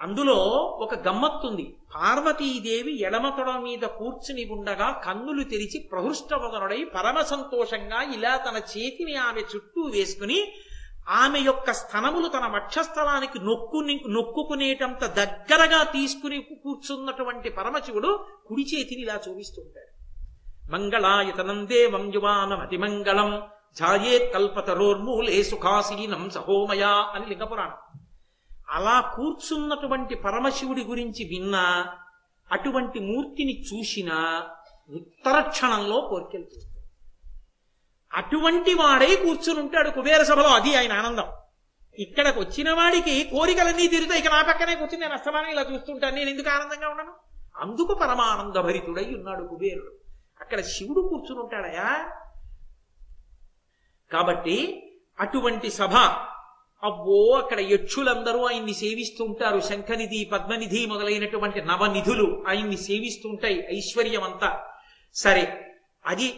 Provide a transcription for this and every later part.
అందులో ఒక గమ్మత్తుంది. పార్వతీదేవి ఎడమ తొడ మీద కూర్చుని ఉండగా కన్నులు తెరిచి ప్రహృష్టవదనుడై పరమ సంతోషంగా ఇలా తన చేతిని ఆమె చుట్టూ వేసుకుని ఆమె యొక్క స్థనములు తన వక్షస్థలానికి నొక్కుని నొక్కుకునేటంత దగ్గరగా తీసుకుని కూర్చున్నటువంటి పరమశివుడు కుడి చేతిని ఇలా చూపిస్తుంటాడు మంగళాయతనం దేవం యువానమతి అతిమంగళం ఝాయే కల్పతరోర్మూలే సుఖాసీనం సహోమయా అని లింగపురాణం. అలా కూర్చున్నటువంటి పరమశివుడి గురించి విన్నా అటువంటి మూర్తిని చూసినా ఉత్తర క్షణంలో కోరికలు అటువంటి వాడై కూర్చుని ఉంటాడు కుబేర సభలో. అది ఆయన ఆనందం. ఇక్కడికి వచ్చిన వాడికి కోరికలన్నీ తీరుతాయి. ఇక నా పక్కనే కూర్చుని నేను అస్తమానం ఇలా చూస్తుంటాను. నేను ఎందుకు ఆనందంగా ఉన్నాను? అందుకు పరమానంద భరితుడై ఉన్నాడు కుబేరుడు. అక్కడ శివుడు కూర్చుని ఉంటాడయా? కాబట్టి అటువంటి సభ అవ్వో అక్కడ యక్షులందరూ ఆయన్ని సేవిస్తూ ఉంటారు శంఖనిధి పద్మనిధి మొదలైనటువంటి నవనిధులు ఆయన్ని సేవిస్తూ ఉంటాయి ఐశ్వర్యం అంతా సరే అది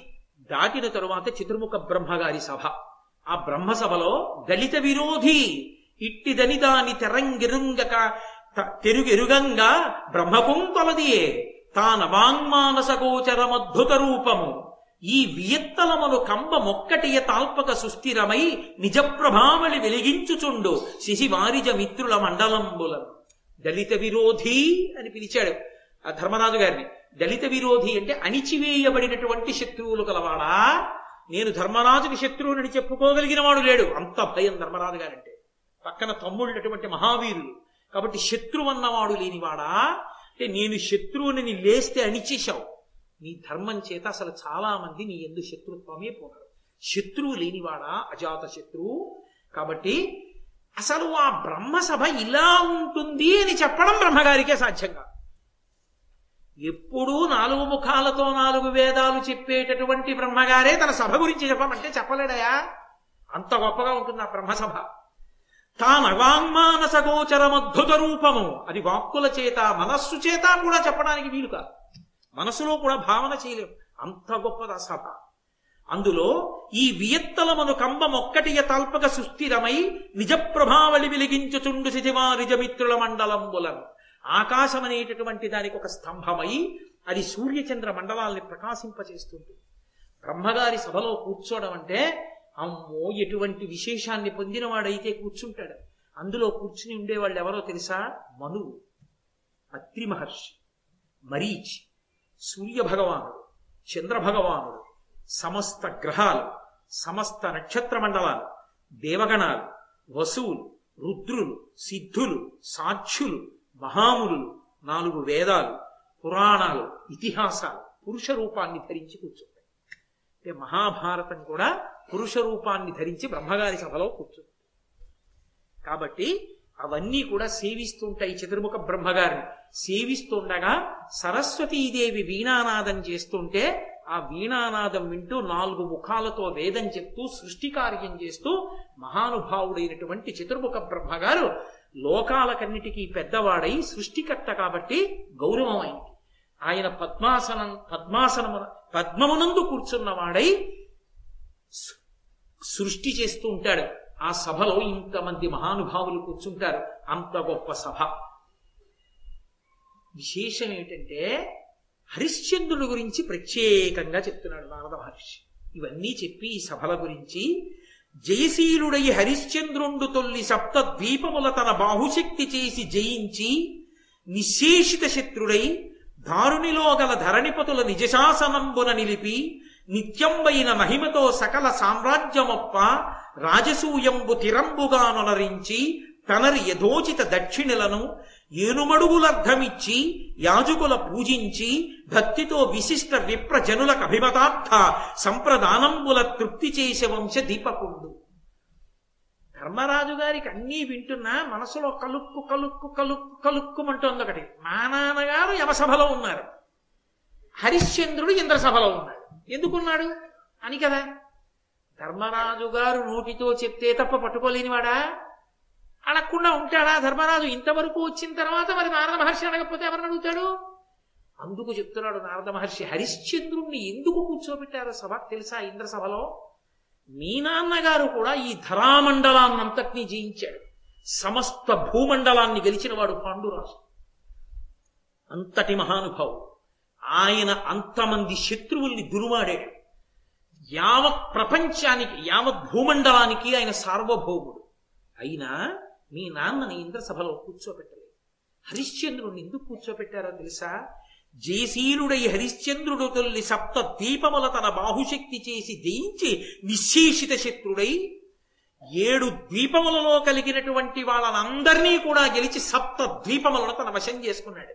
దాటిన తరువాత చతుర్ముఖ బ్రహ్మగారి సభ. ఆ బ్రహ్మ సభలో దళిత విరోధి ఇట్టి దనిదాని తెరంగిరుంగక త- తెరుగెరుగంగా బ్రహ్మకుంతలదియే తానవాంగ్మానస గోచరమద్భుత రూపము. ఈ వియత్తలమును కంబ మొక్కటియ తాల్పక సుస్థిరమై నిజప్రభావళి వెలిగించుచుండు శిశివారిజ మిత్రుల మండలంబులను. దళిత విరోధి అని పిలిచాడు ఆ ధర్మరాజు గారిని. దళిత విరోధి అంటే అణిచివేయబడినటువంటి శత్రువులు కలవాడా? నేను ధర్మరాజుకి శత్రువునని చెప్పుకోగలిగిన వాడు లేడు. అంత భయం ధర్మరాజు గారంటే. పక్కన తమ్ముళ్ళటువంటి మహావీరులు. కాబట్టి శత్రువు అన్నవాడు లేనివాడా? అంటే నేను శత్రువుని లేస్తే అణిచేశావు. నీ ధర్మం చేత అసలు చాలా మంది నీ ఎందు శత్రుత్వమే పోతారు. శత్రువు లేనివాడా? అజాత శత్రువు. కాబట్టి అసలు ఆ బ్రహ్మసభ ఇలా ఉంటుంది అని చెప్పడం బ్రహ్మగారికే సాధ్యం కాదు. ఎప్పుడూ నాలుగు ముఖాలతో నాలుగు వేదాలు చెప్పేటటువంటి బ్రహ్మగారే తన సభ గురించి చెప్పమంటే చెప్పలేడయా? అంత గొప్పగా ఉంటుంది ఆ బ్రహ్మసభ. తానవాంగ్మానస గోచరమద్భుత రూపము అది వాక్కుల చేత మనస్సు చేత కూడా చెప్పడానికి వీలు కాదు. మనసులో కూడా భావన చేయలేం అంత గొప్పది ఆ అందులో ఈ వియత్తలమను కంబమొక్కటియ తల్పక సుస్థిరమై నిజప్రభావళి వెలిగించుచుండు శిశివారిజమిత్రుల మండలంబులను. ఆకాశం అనేటటువంటి దానికి ఒక స్తంభమై అది సూర్యచంద్ర మండలాల్ని ప్రకాశింపచేస్తుంది బ్రహ్మగారి సభలో కూర్చోవడం అంటే అమ్మో ఎటువంటి విశేషాన్ని పొందినవాడైతే కూర్చుంటాడు. అందులో కూర్చుని ఉండేవాళ్ళు ఎవరో తెలుసా? మనువు. అత్రి మహర్షి మరీచి. సూర్యభగవానుడు చంద్రభగవానుడు సమస్త గ్రహాలు సమస్త నక్షత్ర మండలాలు దేవగణాలు వసువులు రుద్రులు సిద్ధులు సాక్షులు మహాములు నాలుగు వేదాలు పురాణాలు ఇతిహాసాలు పురుష రూపాన్ని ధరించి కూర్చుంటాయి. అంటే మహాభారతం కూడా పురుష రూపాన్ని ధరించి బ్రహ్మగారి సభలో కూర్చుంది కాబట్టి అవన్నీ కూడా సేవిస్తుంటాయి చతుర్ముఖ బ్రహ్మగారిని. సేవిస్తుండగా సరస్వతీదేవి వీణానాదం చేస్తుంటే ఆ వీణానాదం వింటూ నాలుగు ముఖాలతో వేదం చెప్తూ సృష్టి కార్యం చేస్తూ మహానుభావుడైనటువంటి చతుర్ముఖ బ్రహ్మగారు లోకాలకన్నిటికీ పెద్దవాడై సృష్టికర్త కాబట్టి గౌరవం అయింది ఆయన పద్మాసనం పద్మాసనము పద్మమునందు కూర్చున్నవాడై సృష్టి చేస్తూ ఉంటాడు. ఆ సభలో ఇంతమంది మహానుభావులు కూర్చుంటారు. అంత గొప్ప సభ. విశేషం ఏమిటంటే హరిశ్చంద్రుడి గురించి ప్రత్యేకంగా చెప్తున్నాడు నారద మహర్షి. ఇవన్నీ చెప్పి ఈ సభల గురించి జయశీలుడై హరిశ్చంద్రుండు తొల్లి సప్త ద్వీపముల తన బాహుశక్తి చేసి జయించి నిశేషిత శత్రుడై దారునిలో గల ధరణిపతుల నిజశాసనంబున నిలిపి నిత్యంబైన మహిమతో సకల సామ్రాజ్యమొప్ప రాజసూయంబు తిరంబుగానొనరించి తనరి యథోచిత దక్షిణలను ఏనుమడుగులర్ధమిచ్చి యాజకుల పూజించి భక్తితో విశిష్ట విప్రజనులకు అభిమతార్థ సంప్రదానంబుల తృప్తి చేసే వంశ దీపకుండు. ధర్మరాజు గారికి అన్నీ వింటున్నా మనసులో కలుక్కు కలుక్కు కలుక్కు కలుక్కుమంటోంది ఒకటి. మా నాన్నగారు యమసభలో ఉన్నారు. హరిశ్చంద్రుడు ఇంద్రసభలో ఉన్నాడు. ఎందుకున్నాడు? అని కదా. ధర్మరాజు గారు నోటితో చెప్తే తప్ప పట్టుకోలేనివాడా? అడగకుండా ఉంటాడా? ధర్మరాజు ఇంతవరకు వచ్చిన తర్వాత మరి నారద మహర్షి అడగకపోతే ఎవరిని అడుగుతాడు? అందుకు చెప్తున్నాడు నారద మహర్షి హరిశ్చంద్రుణ్ణి ఎందుకు కూర్చోబెట్టారు సభ తెలుసా ఇంద్ర సభలో మీ నాన్నగారు కూడా ఈ ధరామండలాన్నంతటినీ జయించాడు. సమస్త భూమండలాన్ని గెలిచినవాడు పాండురాజు. అంతటి మహానుభావుడు. ఆయన అంతమంది శత్రువుల్ని దురుమాడాడు. యావత్ ప్రపంచానికి యావత్ భూమండలానికి ఆయన సార్వభౌముడు. అయినా మీ నాన్నని ఇంద్రసభలో కూర్చోబెట్టలేదు హరిశ్చంద్రుడిని ఎందుకు కూర్చోబెట్టారో తెలుసా? జయశీలుడై హరిశ్చంద్రుడు తొల్లి సప్త దీపముల తన బాహుశక్తి చేసి జయించి నిశ్శేషిత శత్రుడై ఏడు ద్వీపములలో కలిగినటువంటి వాళ్ళనందరినీ కూడా గెలిచి సప్త ద్వీపములను తన వశం చేసుకున్నాడు.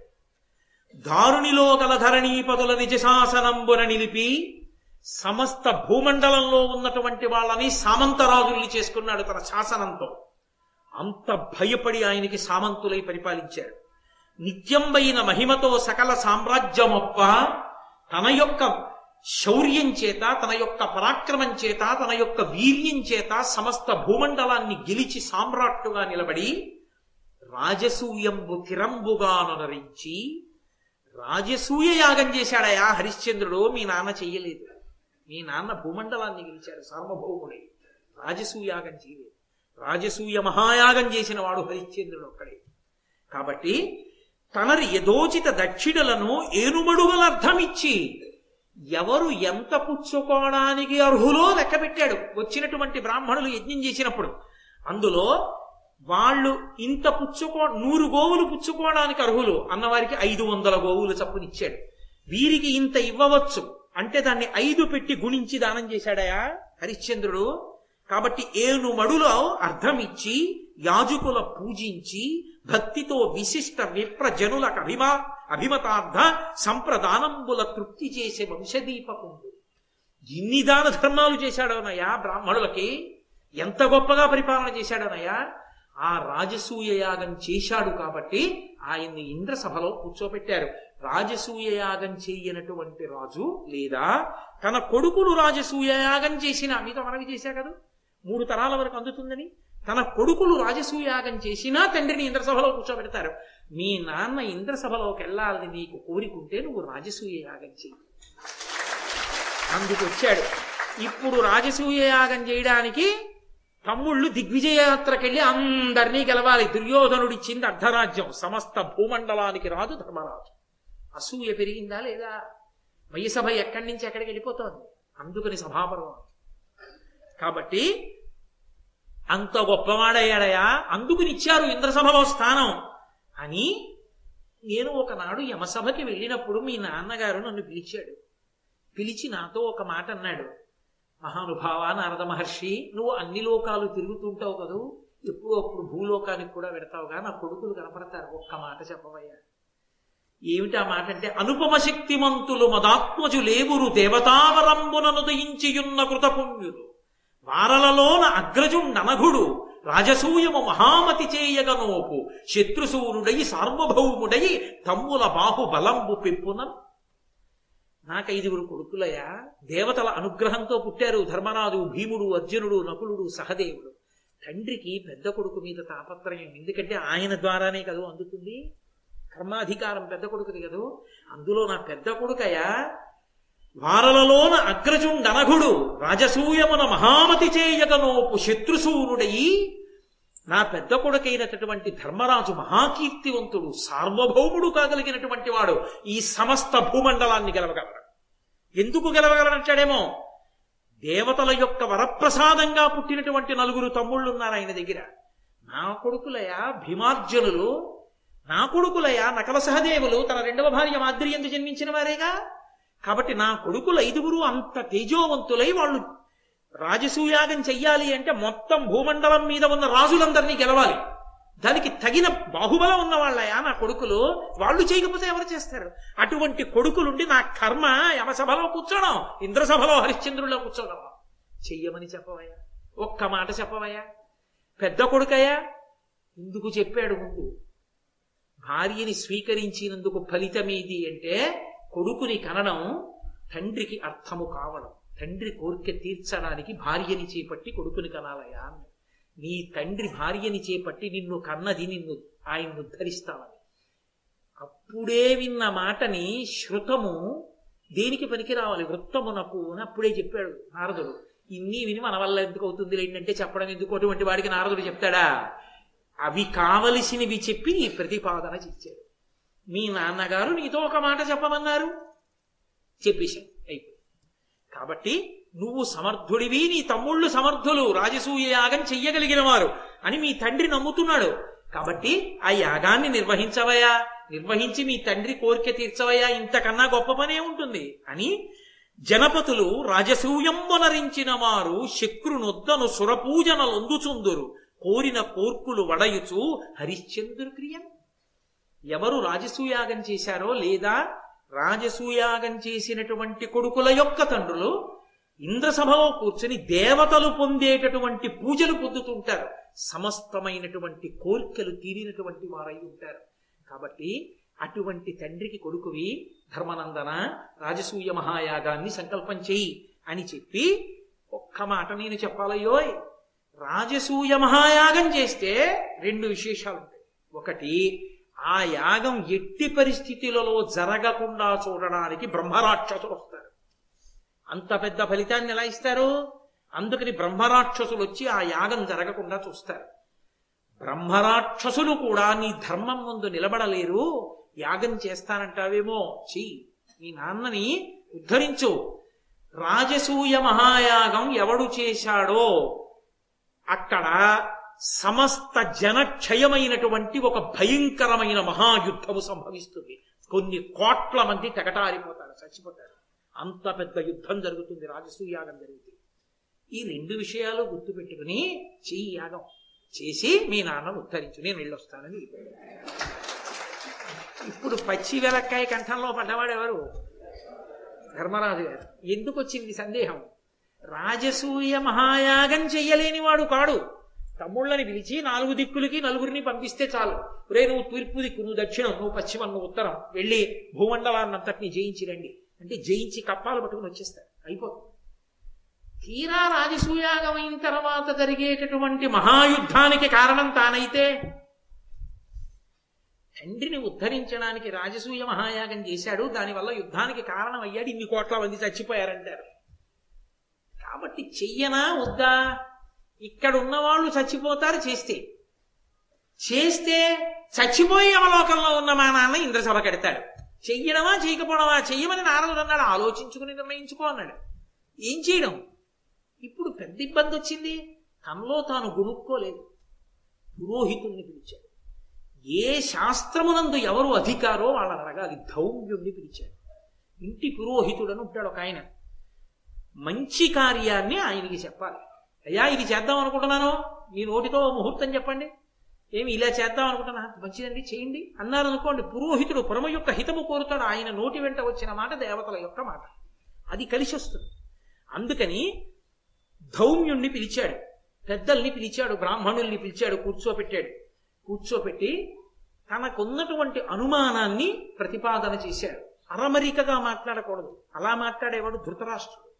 దారునిలో గల ధరణీపదుల నిజశాసనంబున నిలిపి సమస్త భూమండలంలో ఉన్నటువంటి వాళ్ళని సామంతరాజుల్ని చేసుకున్నాడు తన శాసనంతో. అంత భయపడి ఆయనకి సామంతులై పరిపాలించాడు. నిత్యంబైన మహిమతో సకల సామ్రాజ్యమొప్ప తన యొక్క శౌర్యం చేత తన యొక్క పరాక్రమం చేత తన యొక్క వీర్యం చేత సమస్త భూమండలాన్ని గెలిచి సామ్రాట్టుగా నిలబడి రాజసూయంబు తిరంబుగా నొనరించి రాజసూయ యాగం చేశాడయా హరిశ్చంద్రుడు? మీ నాన్న చెయ్యలేదు మీ నాన్న భూమండలాన్ని గెలిచాడు సార్వభౌముడై. రాజసూయాగం చేయలేదు. రాజసూయ మహాయాగం చేసిన వాడు హరిశ్చంద్రుడు ఒక్కడే. కాబట్టి తనరి యథోచిత దక్షిణలను ఏనుమడుగలర్థమిచ్చి ఎవరు ఎంత పుచ్చుకోవడానికి అర్హులో లెక్క పెట్టాడు. వచ్చినటువంటి బ్రాహ్మణులు యజ్ఞం చేసినప్పుడు అందులో వాళ్ళు ఇంత పుచ్చుకో నూరు గోవులు పుచ్చుకోవడానికి అర్హులు అన్నవారికి ఐదు వందల గోవులు చప్పునిచ్చాడు. వీరికి ఇంత ఇవ్వవచ్చు అంటే దాన్ని ఐదు పెట్టి గుణించి దానం చేశాడయా? హరిశ్చంద్రుడు కాబట్టి ఏనుమడులో అర్థమిచ్చి ఇచ్చి యాజకుల పూజించి భక్తితో విశిష్ట విప్రజనులకు అభిమా అభిమతార్థ సంప్రదానంబుల తృప్తి చేసే వంశదీపకుండు ఇన్ని దాన ధర్మాలు చేశాడనయ్యా బ్రాహ్మణులకి. ఎంత గొప్పగా పరిపాలన చేశాడనయ్యా. ఆ రాజసూయ యాగం చేశాడు కాబట్టి ఆయన్ని ఇంద్రసభలో కూర్చోబెట్టారు. రాజసూయ యాగం చేయనటువంటి రాజు లేదా తన కొడుకులు రాజసూయ యాగం చేసిన మీతో మనవి చేశా కదా. మూడు తరాల వరకు అందుతుందని? తన కొడుకులు రాజసూయాగం చేసినా తండ్రిని ఇంద్రసభలో కూర్చోబెడతారు. మీ నాన్న ఇంద్రసభలోకి వెళ్ళాలని నీకు కోరికుంటే నువ్వు రాజసూయ యాగం చేయి అందుకు వచ్చాడు ఇప్పుడు రాజసూయ యాగం చేయడానికి తమ్ముళ్ళు దిగ్విజయయాత్రకెళ్ళి అందరినీ గెలవాలి. దుర్యోధనుడిచ్చింది అర్ధరాజ్యం. సమస్త భూమండలానికి రాజు ధర్మరాజు. అసూయ పెరిగిందా లేదా? వయసభ ఎక్కడి నుంచి ఎక్కడికి వెళ్ళిపోతోంది? అందుకని సభాపర్వం. కాబట్టి అంత గొప్పవాడయ్యాడయా అందుకునిచ్చారు ఇంద్రసభలో స్థానం. అని నేను ఒకనాడు యమసభకి వెళ్ళినప్పుడు మీ నాన్నగారు నన్ను పిలిచాడు. పిలిచి నాతో ఒక మాట అన్నాడు. మహానుభావ నారద మహర్షి నువ్వు అన్ని లోకాలు తిరుగుతుంటావు కదూ? ఎప్పుడు అప్పుడు భూలోకానికి కూడా పెడతావుగా నా కొడుకులు కనపడతారు. ఒక్క మాట చెప్పవయ్యా. ఏమిటి ఆ మాట అంటే అనుపమ శక్తిమంతులు మదాత్మజు లేవురు దేవతావరంబునను దయించియున్న కృతపుణ్యులు వారలలోన అగ్రజుండనఘుడు రాజసూయము మహామతి చేయగనోపు శత్రుసూరుడై సార్వభౌముడై తమ్ముల బాహుబలంబు పెంపున. నాకు ఐదుగురు కొడుకులయ్యా దేవతల అనుగ్రహంతో పుట్టారు ధర్మరాజు భీముడు అర్జునుడు నకులుడు సహదేవుడు. తండ్రికి పెద్ద కొడుకు మీద తాపత్రయం. ఎందుకంటే ఆయన ద్వారానే కదూ అందుతుంది? కర్మాధికారం పెద్ద కొడుకుది కదూ? అందులో నా పెద్ద కొడుకయ్యా వారలలోన అగ్రజుండనఘుడు రాజసూయమున మహామతి చేయగనోపు శత్రుసూనుడయి నా పెద్ద కొడుకైనటువంటి ధర్మరాజు మహాకీర్తివంతుడు సార్వభౌముడు కాగలిగినటువంటి వాడు ఈ సమస్త భూమండలాన్ని గెలవగలడు. ఎందుకు గెలవగలనంటాడేమో దేవతల యొక్క వరప్రసాదంగా పుట్టినటువంటి నలుగురు తమ్ముళ్ళు ఉన్నారు ఆయన దగ్గర. నా కొడుకులయ భీమార్జునులు? నా కొడుకులయ నకల సహదేవులు? తన రెండవ భార్య మాద్రి ఎందు జన్మించిన వారేగా? కాబట్టి నా కొడుకులు ఐదుగురు అంత తేజోవంతులై వాళ్ళు రాజసూయాగం చెయ్యాలి అంటే మొత్తం భూమండలం మీద ఉన్న రాజులందరినీ గెలవాలి. దానికి తగిన బాహుబలం ఉన్న వాళ్ళయా నా కొడుకులు? వాళ్ళు చేయకపోతే ఎవరు చేస్తారు? అటువంటి కొడుకులుండి నా కర్మ యమసభలో కూర్చోడం. ఇంద్రసభలో హరిశ్చంద్రుల్లో కూర్చోడం. చెయ్యమని చెప్పవయ్యా. ఒక్క మాట చెప్పవయ్యా. పెద్ద కొడుకయ్యా ఎందుకు చెప్పాడు ముందు. భార్యని స్వీకరించినందుకు ఫలితమేది అంటే కొడుకుని కనడం తండ్రికి అర్థము కావడం. తండ్రి కోరిక తీర్చడానికి భార్యని చేపట్టి కొడుకుని కనాలయా నీ తండ్రి భార్యని చేపట్టి నిన్ను కన్నది నిన్ను ఆయన ఉద్ధరిస్తామని అప్పుడే విన్న మాటని శృతము దేనికి పనికి రావాలి? వృత్తమునకు అని అప్పుడే చెప్పాడు నారదుడు. ఇన్ని విని మన వల్ల ఎందుకు అవుతుంది ఏంటంటే చెప్పడం ఎందుకు? అటువంటి వాడికి నారదుడు చెప్తాడా? అవి కావలసినవి చెప్పి ప్రతిపాదన చేశాడు. మీ నాన్నగారు నీతో ఒక మాట చెప్పమన్నారు. చెప్పేశాం. అయిపోయి కాబట్టి నువ్వు సమర్థుడివి నీ తమ్ముళ్ళు సమర్థులు. రాజసూయ యాగం చెయ్యగలిగిన వారు అని మీ తండ్రి నమ్ముతున్నాడు. కాబట్టి ఆ యాగాన్ని నిర్వహించవయా నిర్వహించి మీ తండ్రి కోరిక తీర్చవయా ఇంతకన్నా గొప్ప పనే ఉంటుంది అని జనపతులు రాజసూయంబనరించిన వారు శక్రునొద్దను సురపూజనలొందుచుందురు. కోరిన కోర్కులు వడయుచు హరిశ్చంద్రు క్రియను. ఎవరు రాజసూయాగం చేశారో లేదా రాజసూయాగం చేసినటువంటి కొడుకుల యొక్క తండ్రులు ఇంద్రసభలో కూర్చుని దేవతలు పొందేటటువంటి పూజలు పొందుతుంటారు. సమస్తమైనటువంటి కోరికలు తీరినటువంటి వారై ఉంటారు. కాబట్టి అటువంటి తండ్రికి కొడుకువి ధర్మనందన రాజసూయ మహాయాగాన్ని సంకల్పం చెయ్యి అని చెప్పి ఒక్క మాట నేను చెప్పాలయ్యోయ్. రాజసూయ మహాయాగం చేస్తే రెండు విశేషాలు ఉంటాయి ఒకటి ఆ యాగం ఎట్టి పరిస్థితులలో జరగకుండా చూడడానికి బ్రహ్మరాక్షసులు వస్తారు. అంత పెద్ద ఫలితాన్ని ఎలా ఇస్తారు? అందుకని బ్రహ్మరాక్షసులు వచ్చి ఆ యాగం జరగకుండా చూస్తారు. బ్రహ్మరాక్షసులు కూడా నీ ధర్మం ముందు నిలబడలేరు. యాగం చేస్తానంటావేమో? చెయ్యి నీ నాన్నని ఉద్ధరించు. రాజసూయ మహాయాగం ఎవడు చేశాడో అక్కడ సమస్త జనక్షయమైనటువంటి ఒక భయంకరమైన మహాయుద్ధము సంభవిస్తుంది. కొన్ని కోట్ల మంది తెగటారిపోతారు చచ్చిపోతారు. అంత పెద్ద యుద్ధం జరుగుతుంది రాజసూయాగం జరుగుతుంది ఈ రెండు విషయాలు గుర్తుపెట్టుకుని చెయ్యి యాగం చేసి మీ నాన్న ఉత్తరించు నేను వెళ్ళొస్తానని. ఇప్పుడు పచ్చి వెలక్కాయ కంఠంలో పడ్డవాడు ఎవరు? ధర్మరాజు గారు. ఎందుకు వచ్చింది సందేహం? రాజసూయ మహాయాగం చెయ్యలేని వాడు కాడు. తమ్ముళ్ళని పిలిచి నాలుగు దిక్కులకి నలుగురిని పంపిస్తే చాలు. రే నువ్వు తూర్పు దిక్కు నువ్వు దక్షిణం నువ్వు పశ్చిమం నువ్వు ఉత్తరం. వెళ్ళి భూమండలాన్ని అంతటిని జయించి రండి. అంటే జయించి కప్పాలు పట్టుకుని వచ్చేస్తారు. అయిపోతుంది. తీరా రాజసూయాగం అయిన తర్వాత జరిగేటటువంటి మహాయుద్ధానికి కారణం తానైతే తండ్రిని ఉద్ధరించడానికి రాజసూయ మహాయాగం చేశాడు. దానివల్ల యుద్ధానికి కారణం అయ్యాడు ఇన్ని కోట్ల మంది చచ్చిపోయారంటారు. కాబట్టి చెయ్యనా వద్దా? ఇక్కడ ఉన్న వాళ్ళు చచ్చిపోతారు చేస్తే. చేస్తే చచ్చిపోయి అవలోకంలో ఉన్న మా నాన్న ఇంద్రసభ కడతాడు. చెయ్యడమా చేయకపోవడమా చెయ్యమని నారదుడు అన్నాడు. ఆలోచించుకుని నిర్ణయించుకో అన్నాడు. ఏం చేయడం? ఇప్పుడు పెద్ద ఇబ్బంది వచ్చింది. తనలో తాను గుణుక్కోలేదు పురోహితుణ్ణి పిలిచాడు. ఏ శాస్త్రమునందు ఎవరు అధికారో వాళ్ళని అడగాలి. ధౌమ్యుణ్ణి పిలిచాడు. ఇంటి పురోహితుడని ఉంటాడు ఒక ఆయన. మంచి కార్యాన్ని ఆయనకి చెప్పాలి. అయ్యా ఇది చేద్దాం అనుకుంటున్నాను. మీ నోటితో ముహూర్తం చెప్పండి. ఏమి ఇలా చేద్దాం అనుకుంటున్నా? మంచిదండి చేయండి. అన్నారు అనుకోండి పురోహితుడు పురమ యొక్క హితము కోరుతాడు. ఆయన నోటి వెంట వచ్చిన మాట దేవతల యొక్క మాట. అది కలిసి వస్తుంది. అందుకని ధౌమ్యుణ్ణి పిలిచాడు. పెద్దల్ని పిలిచాడు బ్రాహ్మణుల్ని పిలిచాడు కూర్చోపెట్టాడు. కూర్చోపెట్టి తనకున్నటువంటి అనుమానాన్ని ప్రతిపాదన చేశాడు. అరమరికగా మాట్లాడకూడదు. అలా మాట్లాడేవాడు ధృతరాష్ట్రుడు.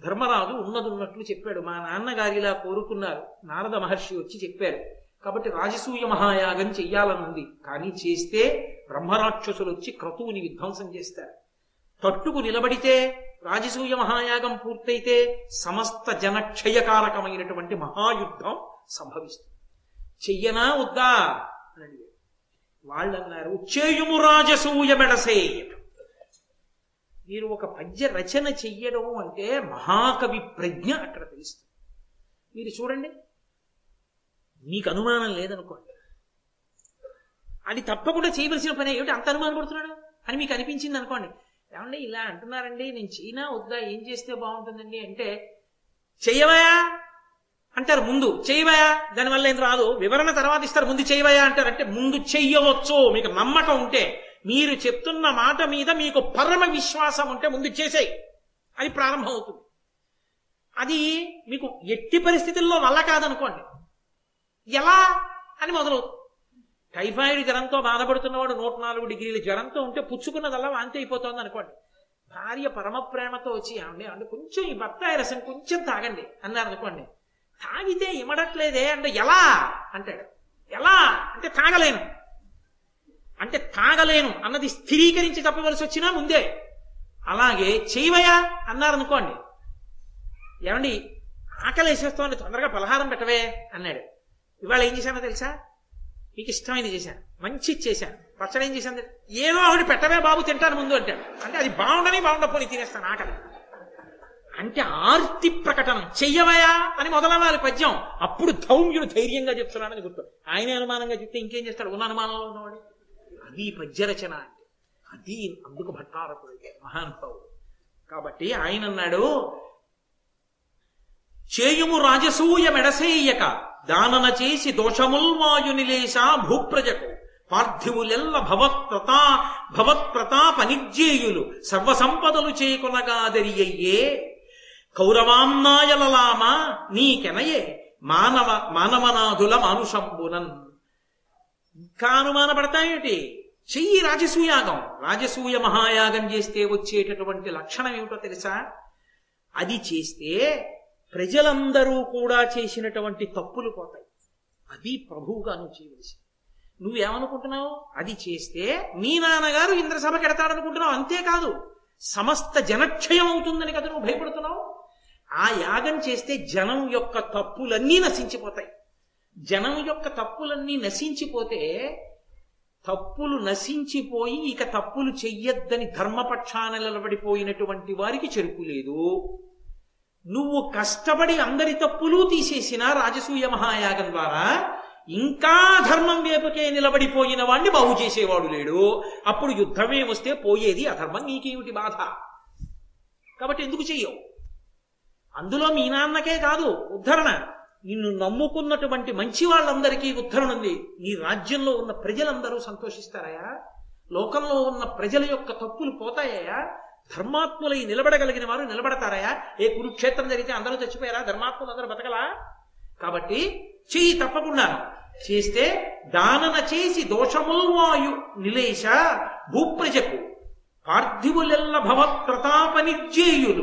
ధర్మరాజు ఉన్నదున్నట్లు చెప్పాడు. మా నాన్నగారు ఇలా కోరుకున్నారు. నారద మహర్షి వచ్చి చెప్పారు. కాబట్టి రాజసూయ మహాయాగం చెయ్యాలనుంది. కానీ చేస్తే బ్రహ్మరాక్షసులు వచ్చి క్రతువుని విధ్వంసం చేస్తారు. తట్టుకు నిలబడితే రాజసూయ మహాయాగం పూర్తయితే సమస్త జనక్షయకారకమైనటువంటి మహాయుద్ధం సంభవిస్తుంది. చెయ్యనా వద్దా? అని అడిగాడు. వాళ్ళన్నారు చేయుము రాజసూయ మెడసేయటం. మీరు ఒక పద్య రచన చెయ్యడం అంటే మహాకవి ప్రజ్ఞ అక్కడ తెలుస్తుంది. మీరు చూడండి. మీకు అనుమానం లేదనుకోండి. అది తప్పకుండా చేయవలసిన పని ఏమిటి? అంత అనుమానం పడుతున్నాడు? అని మీకు అనిపించింది అనుకోండి. ఏమండి ఇలా అంటున్నారండి నేను చైనా వద్దా ఏం చేస్తే బాగుంటుందండి అంటే చెయ్యవయా అంటారు ముందు. చేయవయా? దానివల్ల ఏం రాదు. వివరణ తర్వాత ఇస్తారు. ముందు చేయవయా అంటారు అంటే ముందు చెయ్యవచ్చు. మీకు నమ్మకం ఉంటే. మీరు చెప్తున్న మాట మీద మీకు పరమ విశ్వాసం ఉంటే ముందు చేసేయి. అది ప్రారంభం అవుతుంది అది మీకు ఎట్టి పరిస్థితుల్లో వల్ల కాదనుకోండి. ఎలా అని మొదలవుతుంది. టైఫాయిడ్ జ్వరంతో బాధపడుతున్నవాడు నూట నాలుగు డిగ్రీల జ్వరంతో ఉంటే పుచ్చుకున్నదల్లా వాంతి అయిపోతుంది అనుకోండి. భార్య పరమ ప్రేమతో వచ్చి అండి అంటే కొంచెం ఈ బత్తాయి రసం కొంచెం తాగండి అన్నారు అనుకోండి. తాగితే ఇమడట్లేదే అంటే ఎలా? అంటాడు. ఎలా? అంటే తాగలేను. అంటే తాగలేను అన్నది స్థిరీకరించి చెప్పవలసి వచ్చినా ముందే అలాగే చేయవయా? అన్నారనుకోండి. ఏమండి ఆకలి వేసేస్తోంది తొందరగా పలహారం పెట్టవే అన్నాడు. ఇవాళ ఏం చేశానో తెలుసా? మీకు ఇష్టమైనది చేశాను. మంచి చేశాను. పచ్చడి ఏం చేశాను? ఏదో ఆవిడ పెట్టవే బాబు తింటాను ముందు అంటాడు. అంటే అది బాగుండని బాగుండపోని తినేస్తాను ఆకలి. అంటే ఆర్తి ప్రకటన. చెయ్యవయా? అని మొదలవ్వాలి పద్యం. అప్పుడు ధౌమ్యుడు ధైర్యంగా చెప్తున్నాడని గుర్తు. ఆయనే అనుమానంగా చెప్తే ఇంకేం చేస్తాడు? ఉన్న అనుమానంలో ఉన్నవాడు. అది పద్యరచన అంటే. అది అందుకు భట్టారకుడు మహానుభావుడు. కాబట్టి ఆయన అన్నాడు చేయుము రాజసూయ మెడసేయక దానన చేసి దోషముల్వాయునిలేశ భూప్రజకు పార్థివులెల్ల భవత్ప్రతా భవత్ప్రతాప నిజ్జేయులు సర్వసంపదలు చేకొనగాదరియయ్యే కౌరవాన్నాయలలామ నీకెనయే మానవ మానవనాథుల మానుషంబునన్. ఇంకా అనుమానపడతాయేమిటి చెయ్యి రాజసూయాగం. రాజసూయ మహాయాగం చేస్తే వచ్చేటటువంటి లక్షణం ఏమిటో తెలుసా? అది చేస్తే ప్రజలందరూ కూడా చేసినటువంటి తప్పులు పోతాయి. అది ప్రభువుగా నువ్వు చేయవలసి నువ్వేమనుకుంటున్నావు? అది చేస్తే నీ నాన్నగారు ఇంద్రసభకి ఎడతాడనుకుంటున్నావు అంతేకాదు సమస్త జనక్షయం అవుతుందని కదా నువ్వు భయపడుతున్నావు? ఆ యాగం చేస్తే జనం యొక్క తప్పులన్నీ నశించిపోతాయి. జనం యొక్క తప్పులన్నీ నశించిపోతే తప్పులు నశించిపోయి ఇక తప్పులు చెయ్యొద్దని ధర్మపక్షాన నిలబడిపోయినటువంటి వారికి చెరుపు లేదు. నువ్వు కష్టపడి అందరి తప్పులు తీసేసిన రాజసూయ మహాయాగం ద్వారా ఇంకా ధర్మం వేపుకే నిలబడిపోయిన వాణ్ణి బాగు చేసేవాడు లేడు. అప్పుడు యుద్ధమే వస్తే పోయేది అధర్మం నీకేమిటి బాధ? కాబట్టి ఎందుకు చెయ్యవు? అందులో మీ నాన్నకే కాదు ఉద్ధరణ. నిన్ను నమ్ముకున్నటువంటి మంచి వాళ్ళందరికీ ఉద్ధరణ ఉంది. నీ రాజ్యంలో ఉన్న ప్రజలందరూ సంతోషిస్తారయా లోకంలో ఉన్న ప్రజల యొక్క తప్పులు పోతాయా ధర్మాత్ములై నిలబడగలిగిన వారు నిలబడతారయా ఏ కురుక్షేత్రం జరిగితే అందరూ చచ్చిపోయారా? ధర్మాత్ములు అందరూ బతకలా? కాబట్టి చెయ్యి తప్పకుండా చేస్తే దానన చేసి దోషముల్వాయు నిలేశ భూప్రజకు పార్థివులెల్ల భవ ప్రతాప నిజ్జేయులు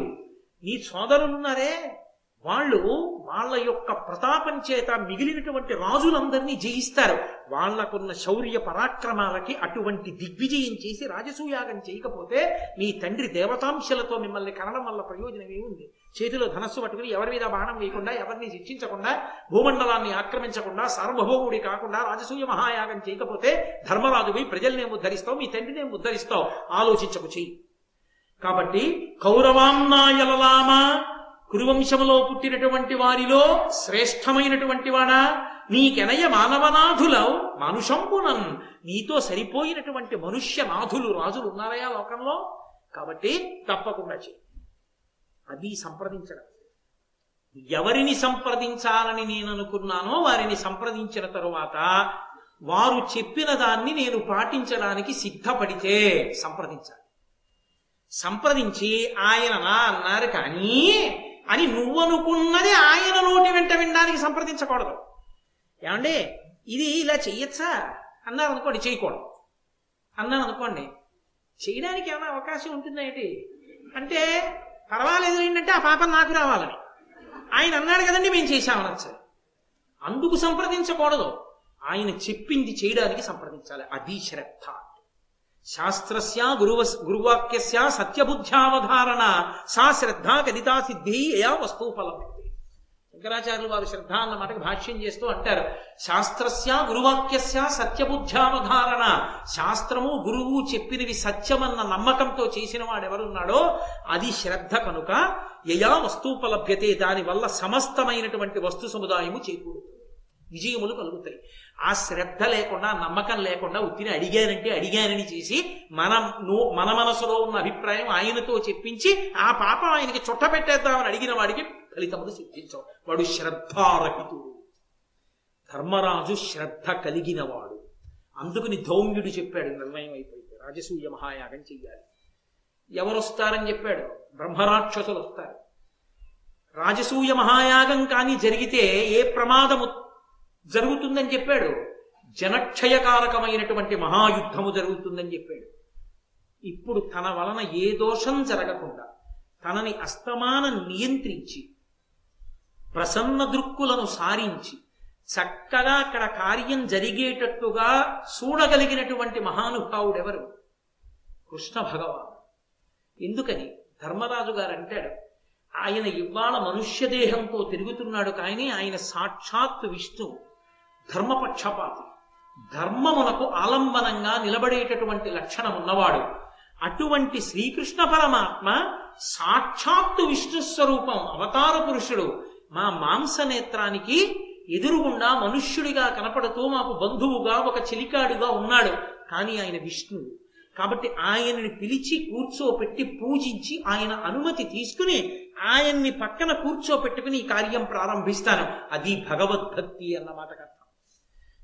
నీ సోదరులున్నారే వాళ్ళు వాళ్ళ యొక్క ప్రతాపం చేత మిగిలినటువంటి రాజులందరినీ జయిస్తారు. వాళ్ళకున్న శౌర్య పరాక్రమాలకి అటువంటి దిగ్విజయం చేసి రాజసూయాగం చేయకపోతే మీ తండ్రి దేవతాంశలతో మిమ్మల్ని కనడం వల్ల ప్రయోజనం ఏముంది చేతిలో ధనస్సు పట్టుకుని ఎవరి మీద బాణం వేయకుండా ఎవరిని శిక్షించకుండా భూమండలాన్ని ఆక్రమించకుండా సార్వభౌముడి కాకుండా రాజసూయ మహాయాగం చేయకపోతే ధర్మరాజువి ప్రజల్ని ఉద్ధరిస్తావు మీ తండ్రిని ఉద్ధరిస్తావు ఆలోచించకు చెయ్యి. కాబట్టి కౌరవాంనాయలలామా కురువంశములో పుట్టినటువంటి వారిలో శ్రేష్టమైనటువంటి వాడా? నీకెనయ మానవనాథులవు మనుషంబునన్. నీతో సరిపోయినటువంటి మనుష్య నాథులు రాజులు ఉన్నారయా లోకంలో? కాబట్టి తప్పకుండా చే అది సంప్రదించడం. ఎవరిని సంప్రదించాలని నేను అనుకున్నానో వారిని సంప్రదించిన తరువాత వారు చెప్పిన దాన్ని నేను పాటించడానికి సిద్ధపడితే సంప్రదించాలి. సంప్రదించి ఆయన నా అన్నారు కానీ అని నువ్వనుకున్నది ఆయన నోటి వెంట వినడానికి సంప్రదించకూడదు. ఏమండి? ఇది ఇలా చెయ్యొచ్చా? అన్నారు అనుకోండి చేయకూడదు అన్నాను అనుకోండి చేయడానికి ఏమైనా అవకాశం ఉంటుందా ఏంటి? అంటే పర్వాలేదు ఏంటంటే ఆ పాపం నాకు రావాలని. ఆయన అన్నాడు కదండి మేము చేశామనొచ్చు అందుకు సంప్రదించకూడదు. ఆయన చెప్పింది చేయడానికి సంప్రదించాలి. అది శ్రద్ధ. శాస్త్రస్య గురువ గురువాక్యస్య సత్యబుద్ధ్యావధారణ. సా శ్రద్ధ గదితా సిద్ధి యా వస్తుపలభ్యతే శంకరాచార్యులు వారు శ్రద్ధ అన్న మాటకు భాష్యం చేస్తూ అంటారు. శాస్త్రస్య గురువాక్యస్య సత్యబుద్ధ్యావధారణ. శాస్త్రము గురువు చెప్పినవి సత్యమన్న నమ్మకంతో చేసిన వాడు ఎవరున్నాడో అది శ్రద్ధ కనుక యయా వస్తుపలభ్యతే దాని వల్ల సమస్తమైనటువంటి వస్తు సముదాయము చేకూరుతుంది. విజయములు కలుగుతాయి. ఆ శ్రద్ధ లేకుండా నమ్మకం లేకుండా ఉత్తిని అడిగానంటే అడిగానని చేసి మనం మన మనసులో ఉన్న అభిప్రాయం ఆయనతో చెప్పించి ఆ పాపం ఆయనకి చుట్ట పెట్టేద్దామని అడిగిన వాడికి ఫలితములు సిద్ధించవు. వాడు శ్రద్ధారహితుడు. ధర్మరాజు శ్రద్ధ కలిగినవాడు అందుకుని ధౌమ్యుడు చెప్పాడు నిర్ణయం అయిపోయింది. రాజసూయ మహాయాగం చెయ్యాలి. ఎవరొస్తారని చెప్పాడు? బ్రహ్మరాక్షసులు వస్తారు. రాజసూయ మహాయాగం కానీ జరిగితే ఏ ప్రమాదము జరుగుతుందని చెప్పాడు. జనక్షయకారకమైనటువంటి మహాయుద్ధము జరుగుతుందని చెప్పాడు. ఇప్పుడు తన వలన ఏ దోషం జరగకుండా తనని అస్తమానం నియంత్రించి ప్రసన్న దృక్కులను సారించి చక్కగా అక్కడ కార్యం జరిగేటట్టుగా చూడగలిగినటువంటి మహానుభావుడెవరు? కృష్ణ భగవాన్. ఎందుకని? ధర్మరాజు గారు అంటాడు ఆయన ఇవాళ మనుష్య దేహంతో తిరుగుతున్నాడు కానీ ఆయన సాక్షాత్ విష్ణువు. ధర్మపక్షపాతి. ధర్మమునకు ఆలంబనంగా నిలబడేటటువంటి లక్షణం ఉన్నవాడు. అటువంటి శ్రీకృష్ణ పరమాత్మ సాక్షాత్తు విష్ణు స్వరూపం అవతార పురుషుడు. మా మాంస నేత్రానికి ఎదురుగుండా మనుష్యుడిగా కనపడుతూ మాకు బంధువుగా ఒక చిలికాడుగా ఉన్నాడు. కానీ ఆయన విష్ణువు. కాబట్టి ఆయనని పిలిచి కూర్చోపెట్టి పూజించి ఆయన అనుమతి తీసుకుని ఆయన్ని పక్కన కూర్చోపెట్టుకుని ఈ కార్యం ప్రారంభిస్తాను. అది భగవద్భక్తి అన్నమాట కదా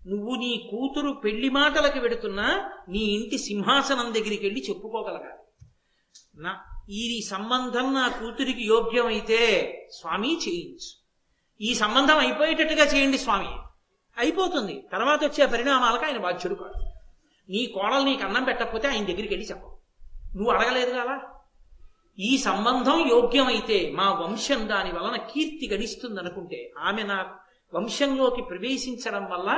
నువ్వు నీ కూతురు పెళ్ళి మాటలకు పెడుతున్నా నీ ఇంటి సింహాసనం దగ్గరికి వెళ్ళి చెప్పుకోగలగాలి నా ఈ సంబంధం నా కూతురికి యోగ్యమైతే స్వామి చేయించు. ఈ సంబంధం అయిపోయేటట్టుగా చేయండి స్వామి. అయిపోతుంది. తర్వాత వచ్చే పరిణామాలకు ఆయన బాధ్యుడు కాదు నీ కోడలు నీకు అన్నం పెట్టకపోతే ఆయన దగ్గరికి వెళ్ళి చెప్పవు నువ్వు అడగలేదు కదా? ఈ సంబంధం యోగ్యమైతే మా వంశం దాని వలన కీర్తి గడిస్తుంది అనుకుంటే ఆమె నా వంశంలోకి ప్రవేశించడం వల్ల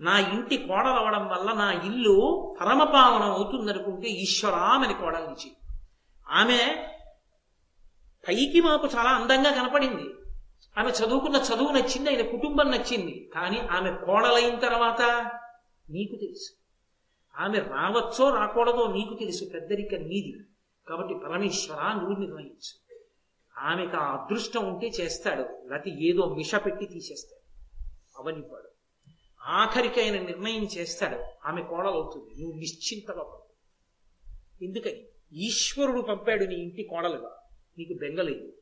నా ఇంటి కోడలవడం వల్ల నా ఇల్లు పరమపావనం అవుతుందనుకుంటే ఈశ్వరామని కోడలించి. ఆమె పైకి మాకు చాలా అందంగా కనపడింది. ఆమె చదువుకున్న చదువు నచ్చింది ఆయన కుటుంబం నచ్చింది. కానీ ఆమె కోడలైన తర్వాత నీకు తెలుసు. ఆమె రావచ్చో రాకూడదో నీకు తెలుసు పెద్దరిక నీది. కాబట్టి పరమేశ్వర నువ్వు నిర్ణయించు. ఆమెకు ఆ అదృష్టం ఉంటే చేస్తాడు లేకపోతే ఏదో మిష పెట్టి తీసేస్తాడు. అవనివ్వడు. ఆఖరికి ఆయన నిర్ణయం చేస్తాడు. ఆమె కోడలవుతుంది. నువ్వు నిశ్చింతగా ఎందుకని? ఈశ్వరుడు పంపాడు నీ ఇంటి కోడలుగా. నీకు బెంగలేదు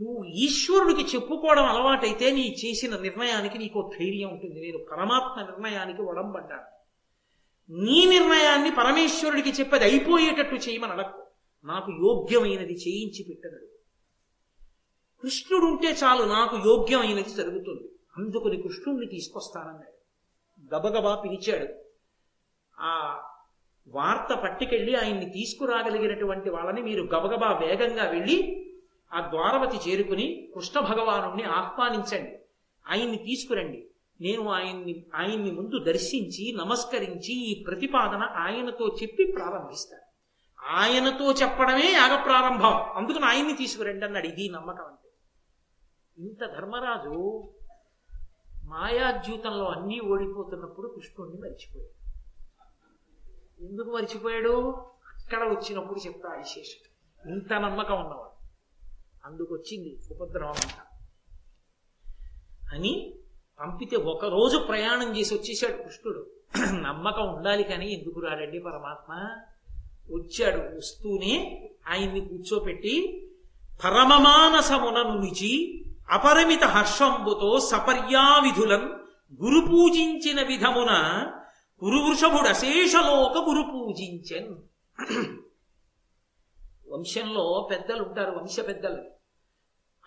నువ్వు ఈశ్వరుడికి చెప్పుకోవడం అలవాటైతే నీ చేసిన నిర్ణయానికి నీకు ధైర్యం ఉంటుంది. నేను పరమాత్మ నిర్ణయానికి వడంబడ్డాను నీ నిర్ణయాన్ని పరమేశ్వరుడికి చెప్పేది అయిపోయేటట్టు చేయమని అడక్కు. నాకు యోగ్యమైనది చేయించి పెట్టగలడు. కృష్ణుడు ఉంటే చాలు నాకు యోగ్యమైనది జరుగుతుంది. అందుకుని కృష్ణుడిని తీసుకొస్తానన్నాడు. గబగబా పిలిచాడు. ఆ వార్త పట్టుకెళ్ళి ఆయన్ని తీసుకురాగలిగినటువంటి వాళ్ళని మీరు గబగబా వేగంగా వెళ్ళి ఆ ద్వారవతి చేరుకుని కృష్ణ భగవాను ఆహ్వానించండి. ఆయన్ని తీసుకురండి. నేను ఆయన్ని ఆయన్ని ముందు దర్శించి నమస్కరించి ఈ ప్రతిపాదన ఆయనతో చెప్పి ప్రారంభిస్తాను. ఆయనతో చెప్పడమే యాగ ప్రారంభం అందుకని ఆయన్ని తీసుకురండి అన్నాడు. ఇది నమ్మకం అంటే. ఇంత ధర్మరాజు మాయాద్యూతంలో అన్నీ ఓడిపోతున్నప్పుడు కృష్ణుడిని మర్చిపోయాడు. ఎందుకు మర్చిపోయాడు? అక్కడ వచ్చినప్పుడు చెప్తా విశేషం ఇంత నమ్మకం ఉన్నవాడు. అందుకు వచ్చింది ఉపద్రవం అంట. అని పంపితే ఒకరోజు ప్రయాణం చేసి వచ్చేసాడు కృష్ణుడు. నమ్మకం ఉండాలి కానీ ఎందుకు రాడండి పరమాత్మ? వచ్చాడు వస్తూనే ఆయన్ని కూర్చోపెట్టి పరమమానసమునను నిచి అపరిమిత హర్షంబుతో సపర్యావిధులం గురు పూజించిన విధమున కురువృషభుడు అశేషలోక గురు పూజించన్. వంశంలో పెద్దలు ఉంటారు వంశ పెద్దలు.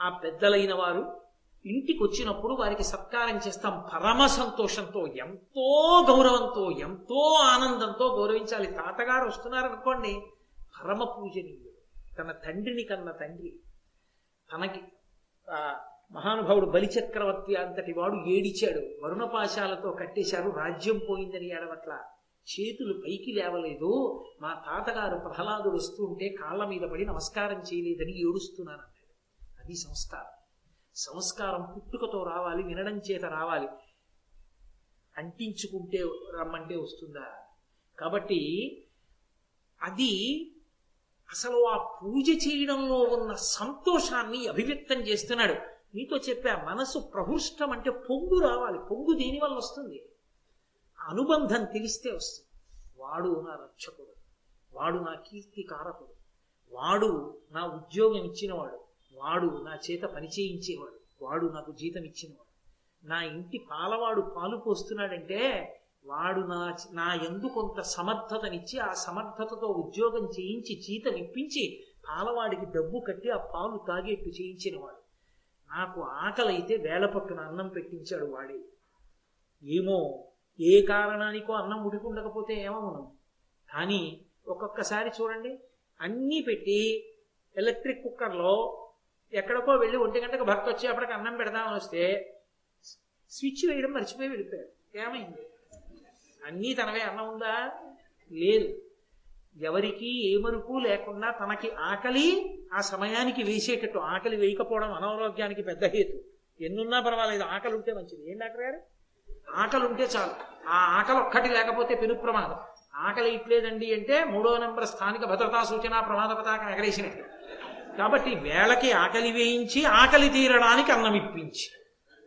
ఆ పెద్దలైన వారు ఇంటికి వచ్చినప్పుడు వారికి సత్కారం చేస్తాం. పరమ సంతోషంతో ఎంతో గౌరవంతో ఎంతో ఆనందంతో గౌరవించాలి. తాతగారు వస్తున్నారనుకోండి పరమ పూజనీయుడు తన తండ్రిని కన్న తండ్రి. తనకి మహానుభావుడు బలిచక్రవర్తి అంతటి వాడు ఏడిచాడు. వరుణపాశాలతో కట్టేశారు. రాజ్యం పోయిందని ఏడవట్ల. చేతులు పైకి లేవలేదు. మా తాతగారు ప్రహ్లాదుడు వస్తుంటే కాళ్ళ మీద పడి నమస్కారం చేయలేదని ఏడుస్తున్నాను అన్నాడు. అది సంస్కారం. సంస్కారం పుట్టుకతో రావాలి వినడం చేత రావాలి. అంటించుకుంటే రమ్మంటే వస్తుందా? కాబట్టి అది అసలు ఆ పూజ చేయడంలో ఉన్న సంతోషాన్ని అభివ్యక్తం చేస్తున్నాడు. మీతో చెప్పా మనసు ప్రహృష్టం అంటే పొంగు రావాలి. పొంగు దేనివల్ల వస్తుంది. అనుబంధం తెలిస్తే వస్తుంది. వాడు నా రక్షకుడు. వాడు నా కీర్తి కారకుడు వాడు నా ఉద్యోగం ఇచ్చినవాడు. వాడు నా చేత పని చేయించేవాడు. వాడు నాకు జీతం ఇచ్చినవాడు. నా ఇంటి పాలవాడు పాలు పోస్తున్నాడంటే వాడు నా నా ఎందు కొంత సమర్థతనిచ్చి ఆ సమర్థతతో ఉద్యోగం చేయించి జీతం ఇప్పించి పాలవాడికి డబ్బు కట్టి ఆ పాలు తాగేట్టు చేయించినవాడు. నాకు ఆకలి అయితే వేల పట్టున అన్నం పెట్టించాడు వాడే. ఏమో ఏ కారణానికో అన్నం ఉడికుండకపోతే ఏమవును? కానీ ఒక్కొక్కసారి చూడండి అన్నీ పెట్టి ఎలక్ట్రిక్ కుక్కర్లో ఎక్కడికో వెళ్ళి ఒంటి గంటకు భర్త వచ్చేప్పటికి అన్నం పెడదామని వస్తే స్విచ్ వేయడం మర్చిపోయి వెళ్ళిపోయారు ఏమైంది? అన్నీ తనవే అన్నం ఉందా? లేదు. ఎవరికి ఏమనుకు లేకుండా తనకి ఆకలి ఆ సమయానికి వేసేటట్టు ఆకలి వేయకపోవడం అనారోగ్యానికి పెద్ద హేతు. ఎన్నున్నా పర్వాలేదు ఆకలి ఉంటే మంచిది. ఏం డాక్టర్ గారు? ఆకలి ఉంటే చాలు. ఆ ఆకలి ఒక్కటి లేకపోతే పెను ప్రమాదం. ఆకలి ఇట్లేదండి అంటే మూడో నెంబర్ స్థానిక భద్రతా సూచన ప్రమాద పతాకం ఎగరేసినట్టు. కాబట్టి వేళకి ఆకలి వేయించి ఆకలి తీరడానికి అన్నం ఇప్పించి.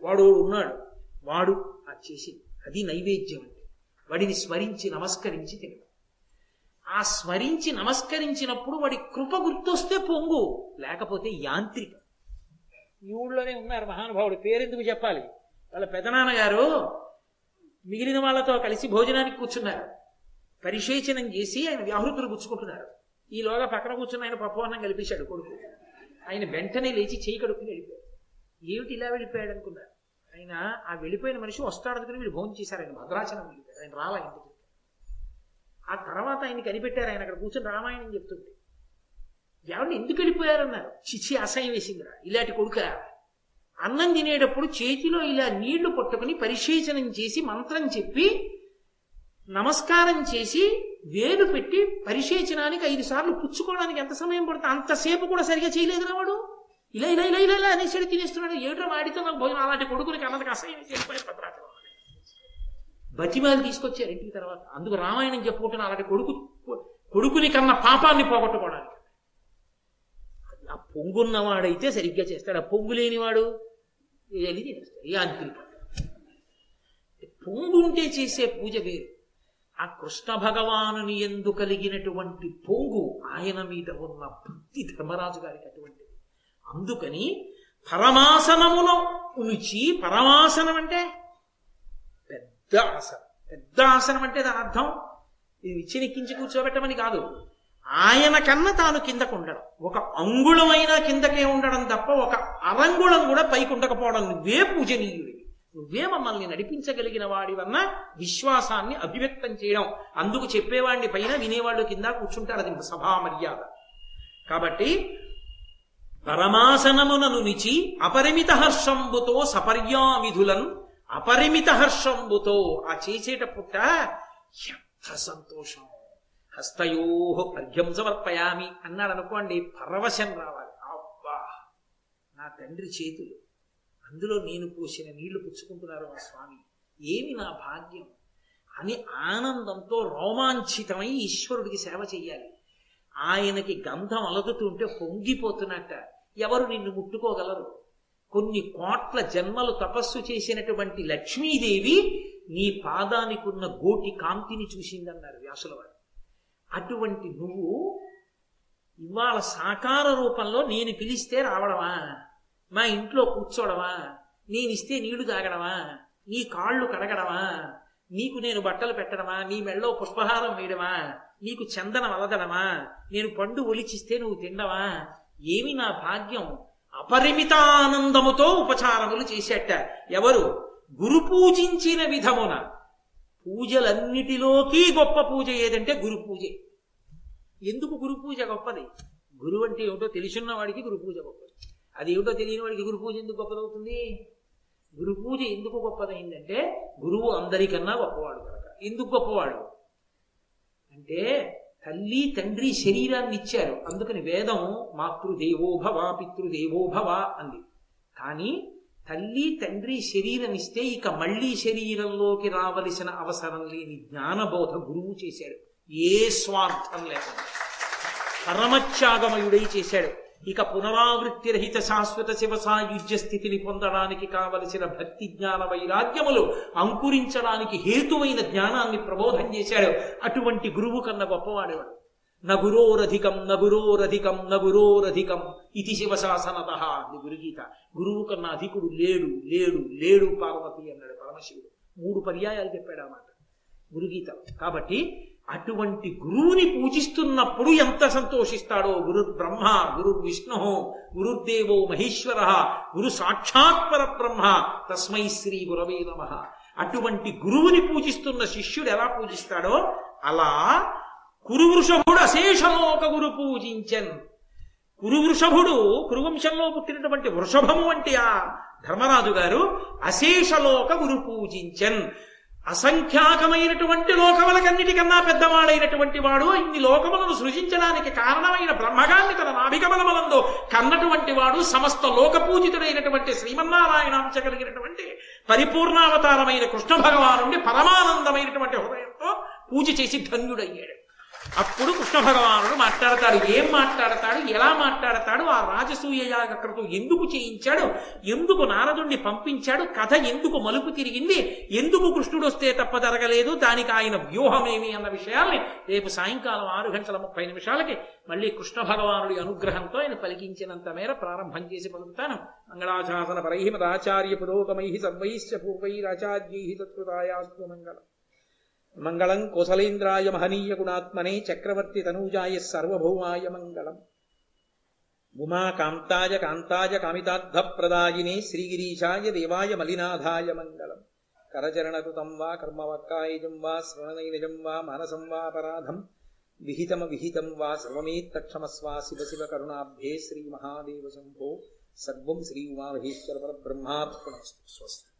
వాడు ఉన్నాడు. వాడు అది చేసి అది నైవేద్యం అంటే వాడిని స్మరించి నమస్కరించి తినడం ఆ స్మరించి నమస్కరించినప్పుడు వాడి కృప గుర్తొస్తే పొంగు లేకపోతే యాంత్రిక. ఈ ఊళ్ళోనే ఉన్నారు మహానుభావుడు. పేరెందుకు చెప్పాలి? వాళ్ళ పెదనాన్నగారు మిగిలిన వాళ్ళతో కలిసి భోజనానికి కూర్చున్నారు. పరిశేచనం చేసి ఆయన వ్యాహృతులు గుచ్చుకుంటున్నారు. ఈలోగా పక్కన కూర్చున్న ఆయన పప్పు అన్నం కలిపేశాడు కొడుకు. ఆయన వెంటనే లేచి చేయి కడుక్కుని వెళ్ళిపోయాడు. ఏమిటి ఇలా వెళ్ళిపోయాడు అనుకున్నారు? ఆయన ఆ వెళ్ళిపోయిన మనిషి వస్తాడు అనుకుని వీళ్ళు భోజనం చేశారు ఆయన భద్రాచలం వెళ్ళిపోయారు ఆయన రాలా ఇంటికి. ఆ తర్వాత ఆయన కనిపెట్టారు ఆయన అక్కడ కూర్చొని రామాయణం చెప్తుంటే. ఎవరిని ఎందుకు వెళ్ళిపోయారన్నారు? చిచి అసహ్యం వేసిందిరా ఇలాంటి కొడుక అన్నం తినేటప్పుడు చేతిలో ఇలా నీళ్ళు పట్టుకుని పరిశేచనం చేసి మంత్రం చెప్పి నమస్కారం చేసి వేలు పెట్టి పరిశేచనానికి ఐదు సార్లు పుచ్చుకోవడానికి ఎంత సమయం పడుతుంది? అంతసేపు కూడా సరిగా చేయలేదు వాడు. ఇలా ఇలా ఇలా ఇలా ఇలా అనేసి తినేస్తున్నాడు. ఏటో వాడితో నాకు భోజనం? అలాంటి కొడుకుని అన్నది అసహ్యం చేసిపోయారు బతిమాలు తీసుకొచ్చారు ఇంటికి తర్వాత. అందుకు రామాయణం చెప్పుకుంటున్న అలాంటి కొడుకు కొడుకుని కన్నా పాపాన్ని పోగొట్టుకోవడానికి. ఆ పొంగున్నవాడైతే సరిగ్గా చేస్తాడు. ఆ పొంగు లేనివాడు వెళ్ళి చేస్తాడు? పొంగు ఉంటే చేసే పూజ వేరు. ఆ కృష్ణ భగవానుని ఎందు కలిగినటువంటి పొంగు ఆయన మీద ఉన్న భక్తి ధర్మరాజు గారికి అటువంటిది. అందుకని పరమాసనములో ఉనిచి పరమాసనం అంటే పెద్ద ఆసనం పెద్ద ఆసనం అంటే దాని అర్థం ఇది విచ్చినెక్కించి కూర్చోబెట్టమని కాదు. ఆయన కన్నా తాను కిందకు ఉండడం. ఒక అంగుళమైనా కిందకే ఉండడం తప్ప ఒక అరంగుళం కూడా పైకి ఉండకపోవడం. నువ్వే పూజనీయుడివి. నువ్వే మమ్మల్ని నడిపించగలిగిన వాడివన్న విశ్వాసాన్ని అభివ్యక్తం చేయడం. అందుకు చెప్పేవాడిని పైన వినేవాళ్ళు కింద కూర్చుంటారు. అది సభా మర్యాద. కాబట్టి పరమాసనమునను నిచి అపరిమిత హర్షంబుతో సపర్యావిధులను అపరిమిత హర్షంబుతో ఆ చేసేటప్పుట ఎంత సంతోషం. హస్తయో అర్ఘ్యం సమర్పయామి అన్నాడు అనుకోండి పరవశం రావాలి. అబ్బా! నా తండ్రి చేతులు. అందులో నేను పోసిన నీళ్ళు పుచ్చుకుంటున్నారు మా స్వామి. ఏమి నా భాగ్యం? అని ఆనందంతో రోమాంచితమై ఈశ్వరుడికి సేవ చెయ్యాలి. ఆయనకి గంధం అలదుతుంటే పొంగిపోతున్నట్ట. ఎవరు నిన్ను ముట్టుకోగలరు? కొన్ని కోట్ల జన్మలు తపస్సు చేసినటువంటి లక్ష్మీదేవి నీ పాదానికున్న గోటి కాంతిని చూసిందన్నారు వ్యాసుల వారు అటువంటి నువ్వు ఇవాళ సాకార రూపంలో నేను పిలిస్తే రావడమా? మా ఇంట్లో కూర్చోడమా? నేనిస్తే ఇస్తే నీళ్ళు తాగడమా? నీ కాళ్ళు కడగడమా? నీకు నేను బట్టలు పెట్టడమా? నీ మెళ్ళో పుష్పహారం వేయడమా? నీకు చందనం అలదడమా నేను పండు ఒలిచిస్తే నువ్వు తిండవా? ఏమి నా భాగ్యం? అపరిమితానందముతో ఉపచారములు చేసేట. ఎవరు? గురు పూజించిన విధమున. పూజలన్నిటిలోకి గొప్ప పూజ ఏదంటే గురు పూజే. ఎందుకు గురు పూజ గొప్పది? గురువు అంటే ఏమిటో తెలిసిన వాడికి గురు పూజ గొప్పది. అది ఏమిటో తెలియని వాడికి గురు పూజ ఎందుకు గొప్పదవుతుంది? గురు పూజ ఎందుకు గొప్పదైందంటే గురువు అందరికన్నా గొప్పవాడు కనుక ఎందుకు గొప్పవాడు? అంటే తల్లి తండ్రి శరీరాన్ని ఇచ్చారు. అందుకని వేదం మాతృదేవో భవ పితృదేవో భవ అంది. కానీ తల్లి తండ్రి శరీరం ఇస్తే ఇక మళ్ళీ శరీరంలోకి రావలసిన అవసరం లేని జ్ఞానబోధ గురువు చేశాడు. ఏ స్వార్థం లేకుండా. పరమత్యాగమయుడై చేశాడు. ఇక పునరావృత్తి రహిత శాశ్వత శివ సాయుజ్య స్థితిని పొందడానికి కావలసిన భక్తి జ్ఞాన వైరాగ్యములు అంకురించడానికి హేతువైన జ్ఞానాన్ని ప్రబోధం చేశాడు. అటువంటి గురువు కన్నా గొప్పవాడేవాడు? నగురోరధికం నగురోరధికం నగురోరధికం ఇది శివశాసనత అని గురుగీత. గురువు కన్నా అధికుడు లేడు లేడు లేడు పార్వతి అన్నాడు పరమశివుడు. మూడు పర్యాయాలు చెప్పాడు అన్నమాట గురుగీత. కాబట్టి అటువంటి గురువుని పూజిస్తున్నప్పుడు ఎంత సంతోషిస్తాడో? గురు బ్రహ్మ గురు విష్ణు గురుదేవో మహేశ్వర గురు సాక్షాత్ పరబ్రహ్మ తస్మై శ్రీ గురవే నమ. అటువంటి గురువుని పూజిస్తున్న శిష్యుడు ఎలా పూజిస్తాడో? అలా కురువృషభుడు అశేషలోక గురు పూజించన్. కురువృషభుడు కురువంశంలో పుట్టినటువంటి వృషభము అంటే ఆ ధర్మరాజు గారు అశేషలోక గురు పూజించన్. అసంఖ్యాకమైనటువంటి లోకములకన్నిటికన్నా పెద్దవాడైనటువంటి వాడు ఇన్ని లోకములను సృజించడానికి కారణమైన బ్రహ్మగాన్ని తన నాభికమలములందు కన్నటువంటి వాడు సమస్త లోకపూజితుడైనటువంటి శ్రీమన్నారాయణాంశ కలిగినటువంటి పరిపూర్ణావతారమైన కృష్ణ భగవానుండి పరమానందమైనటువంటి హృదయంతో పూజ చేసి ధన్యుడయ్యాడు. అప్పుడు కృష్ణ భగవానుడు మాట్లాడతాడు. ఏం మాట్లాడతాడు? ఎలా మాట్లాడతాడు? ఆ రాజసూయ యాగక్రతు ఎందుకు చేయించాడు? ఎందుకు నారదుణ్ణి పంపించాడు? కథ ఎందుకు మలుపు తిరిగింది? ఎందుకు కృష్ణుడు వస్తే తప్ప జరగలేదు? దానికి ఆయన వ్యూహమేమి అన్న విషయాల్ని రేపు సాయంకాలం ఆరు గంటల ముప్పై నిమిషాలకి మళ్ళీ కృష్ణ భగవానుడి అనుగ్రహంతో ఆయన పలికించినంత మేర ప్రారంభం చేసి పలుకుతాను మంగళాశాసన పరై మదాచార్య పురోగమై సర్వైశ్చ పూర్వైరాచార్యై తత్కృతాయాస్తు మంగళం. మంగళం కోసలేంద్రాయ మహనీయ గుణాత్మనే చక్రవర్తి తనూజాయ సర్వభౌమాయ మంగళం. ఉమా కాంతాయ కాంతాయ కామితార్థప్రదాయినే శ్రీగిరీశాయ దేవాయ మలినాథాయ మంగళం. కరచరణకృతం వా కర్మవక్కాయజం వా శ్రవణనైనజం వా మానసం వా అపరాధం. విహితమ విహితం వా సర్వమేత్తక్షమస్వా శివ శివ కరుణాభ్యే శ్రీ మహాదేవ శంభో. సర్వం శ్రీ ఉమామహేశ్వర పరబ్రహ్మార్పణస్తు స్వస్తి.